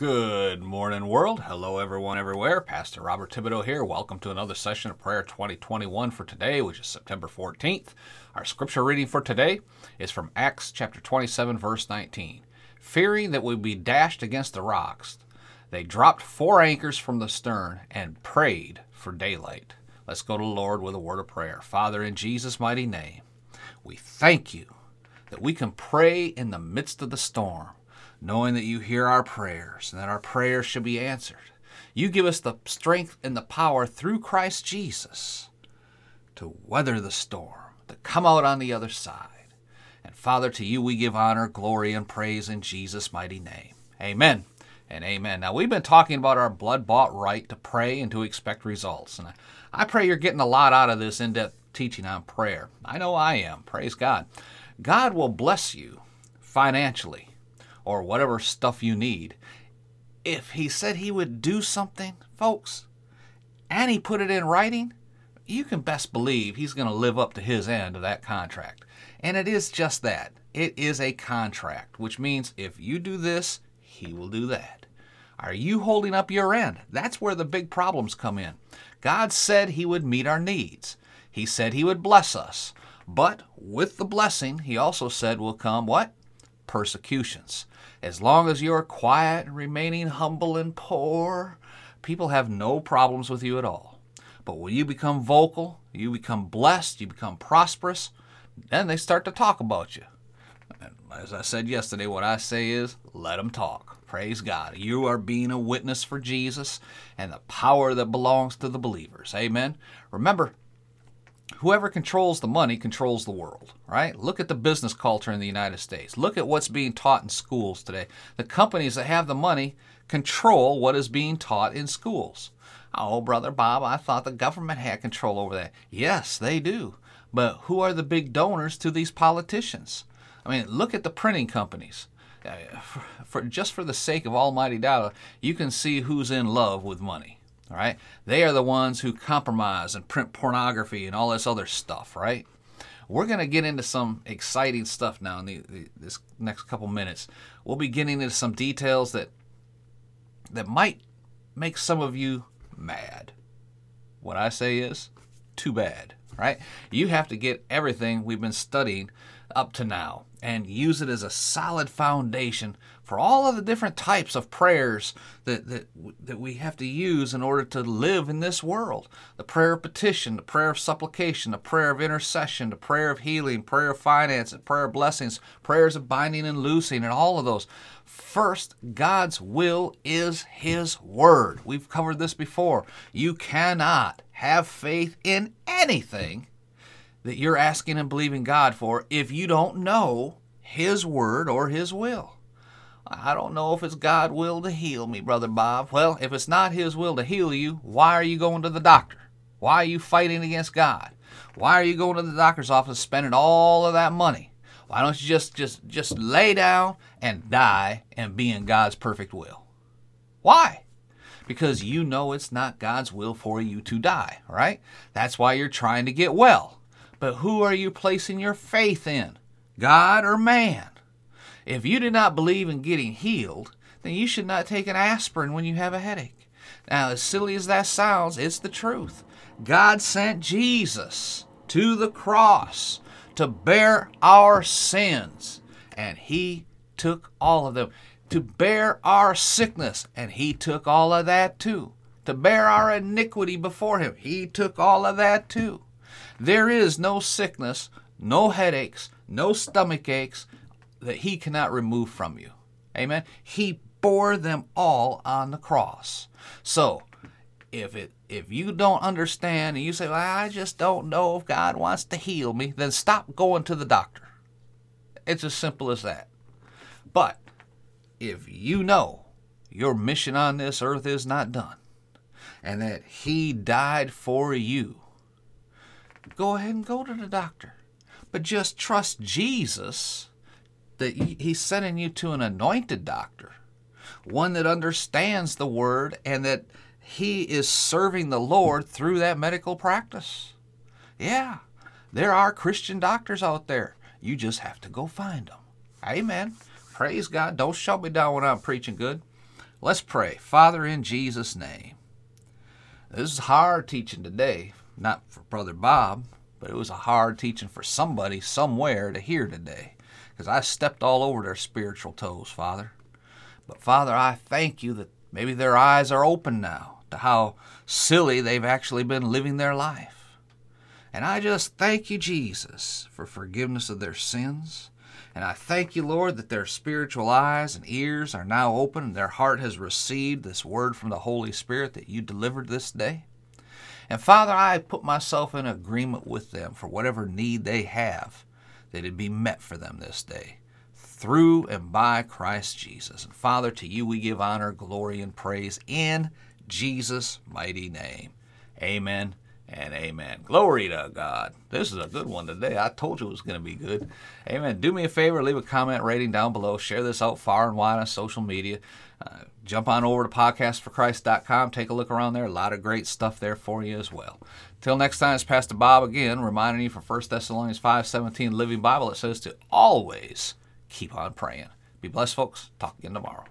Good morning, world. Hello, everyone, everywhere. Pastor Robert Thibodeau here. Welcome to another session of Prayer 2021 for today, which is September 14th. Our scripture reading for today is from Acts chapter 27, verse 19. Fearing that we would be dashed against the rocks, they dropped four anchors from the stern and prayed for daylight. Let's go to the Lord with a word of prayer. Father, in Jesus' mighty name, we thank you that we can pray in the midst of the storm knowing that you hear our prayers and that our prayers should be answered. You give us the strength and the power through Christ Jesus to weather the storm, to come out on the other side. And Father, to you we give honor, glory, and praise in Jesus' mighty name. Amen and amen. Now, we've been talking about our blood bought right to pray and to expect results. And I pray you're getting a lot out of this in depth teaching on prayer. I know I am. Praise God. God will bless you financially or whatever stuff you need. If he said he would do something, folks, and he put it in writing, you can best believe he's going to live up to his end of that contract. And it is just that. It is a contract, which means if you do this, he will do that. Are you holding up your end? That's where the big problems come in. God said he would meet our needs. He said he would bless us. But with the blessing, he also said will come what? Persecutions. As long as you're quiet and remaining humble and poor, people have no problems with you at all. But when you become vocal, you become blessed, you become prosperous, then they start to talk about you. And as I said yesterday, what I say is let them talk. Praise God. You are being a witness for Jesus and the power that belongs to the believers. Amen. Remember, whoever controls the money controls the world, right? Look at the business culture in the United States. Look at what's being taught in schools today. The companies that have the money control what is being taught in schools. Oh, Brother Bob, I thought the government had control over that. Yes, they do. But who are the big donors to these politicians? I mean, look at the printing companies. Uh, for, for, just for the sake of almighty dollar, you can see who's in love with money. All right? They are the ones who compromise and print pornography and all this other stuff, right? We're going to get into some exciting stuff now in the, the, this next couple minutes. We'll be getting into some details that that might make some of you mad. What I say is, too bad, right? You have to get everything we've been studying up to now and use it as a solid foundation for all of the different types of prayers that, that, that we have to use in order to live in this world. The prayer of petition, the prayer of supplication, the prayer of intercession, the prayer of healing, prayer of finance, prayer of blessings, prayers of binding and loosing, and all of those. First, God's will is His Word. We've covered this before. You cannot have faith in anything that you're asking and believing God for if you don't know His Word or His will. I don't know if it's God's will to heal me, Brother Bob. Well, if it's not His will to heal you, why are you going to the doctor? Why are you fighting against God? Why are you going to the doctor's office spending all of that money? Why don't you just just just lay down and die and be in God's perfect will? Why? Because you know it's not God's will for you to die, right? That's why you're trying to get well. But who are you placing your faith in? God or man? If you do not believe in getting healed, then you should not take an aspirin when you have a headache. Now, as silly as that sounds, it's the truth. God sent Jesus to the cross to bear our sins, and He took all of them. To bear our sickness, and He took all of that too. To bear our iniquity before Him, He took all of that too. There is no sickness, no headaches, no stomach aches, that he cannot remove from you. Amen. He bore them all on the cross. So, if it if you don't understand and you say, well, I just don't know if God wants to heal me, then stop going to the doctor. It's as simple as that. But if you know your mission on this earth is not done and that He died for you, go ahead and go to the doctor. But just trust Jesus that he's sending you to an anointed doctor, one that understands the word and that he is serving the Lord through that medical practice. Yeah, there are Christian doctors out there. You just have to go find them. Amen. Praise God. Don't shut me down when I'm preaching good. Let's pray. Father, in Jesus' name. This is hard teaching today, not for Brother Bob, but it was a hard teaching for somebody somewhere to hear today because I stepped all over their spiritual toes, Father. But Father, I thank you that maybe their eyes are open now to how silly they've actually been living their life. And I just thank you, Jesus, for forgiveness of their sins. And I thank you, Lord, that their spiritual eyes and ears are now open and their heart has received this word from the Holy Spirit that you delivered this day. And Father, I put myself in agreement with them for whatever need they have that it be met for them this day through and by Christ Jesus. And Father, to you we give honor, glory, and praise in Jesus' mighty name. Amen and amen. Glory to God. This is a good one today. I told you it was going to be good. Amen. Do me a favor, leave a comment rating down below. Share this out far and wide on social media. Uh, jump on over to podcastforchrist.com. Take a look around there. A lot of great stuff there for you as well. Till next time, it's Pastor Bob again, reminding you from 1 Thessalonians 5.17 Living Bible, it says to always keep on praying. Be blessed, folks. Talk again tomorrow.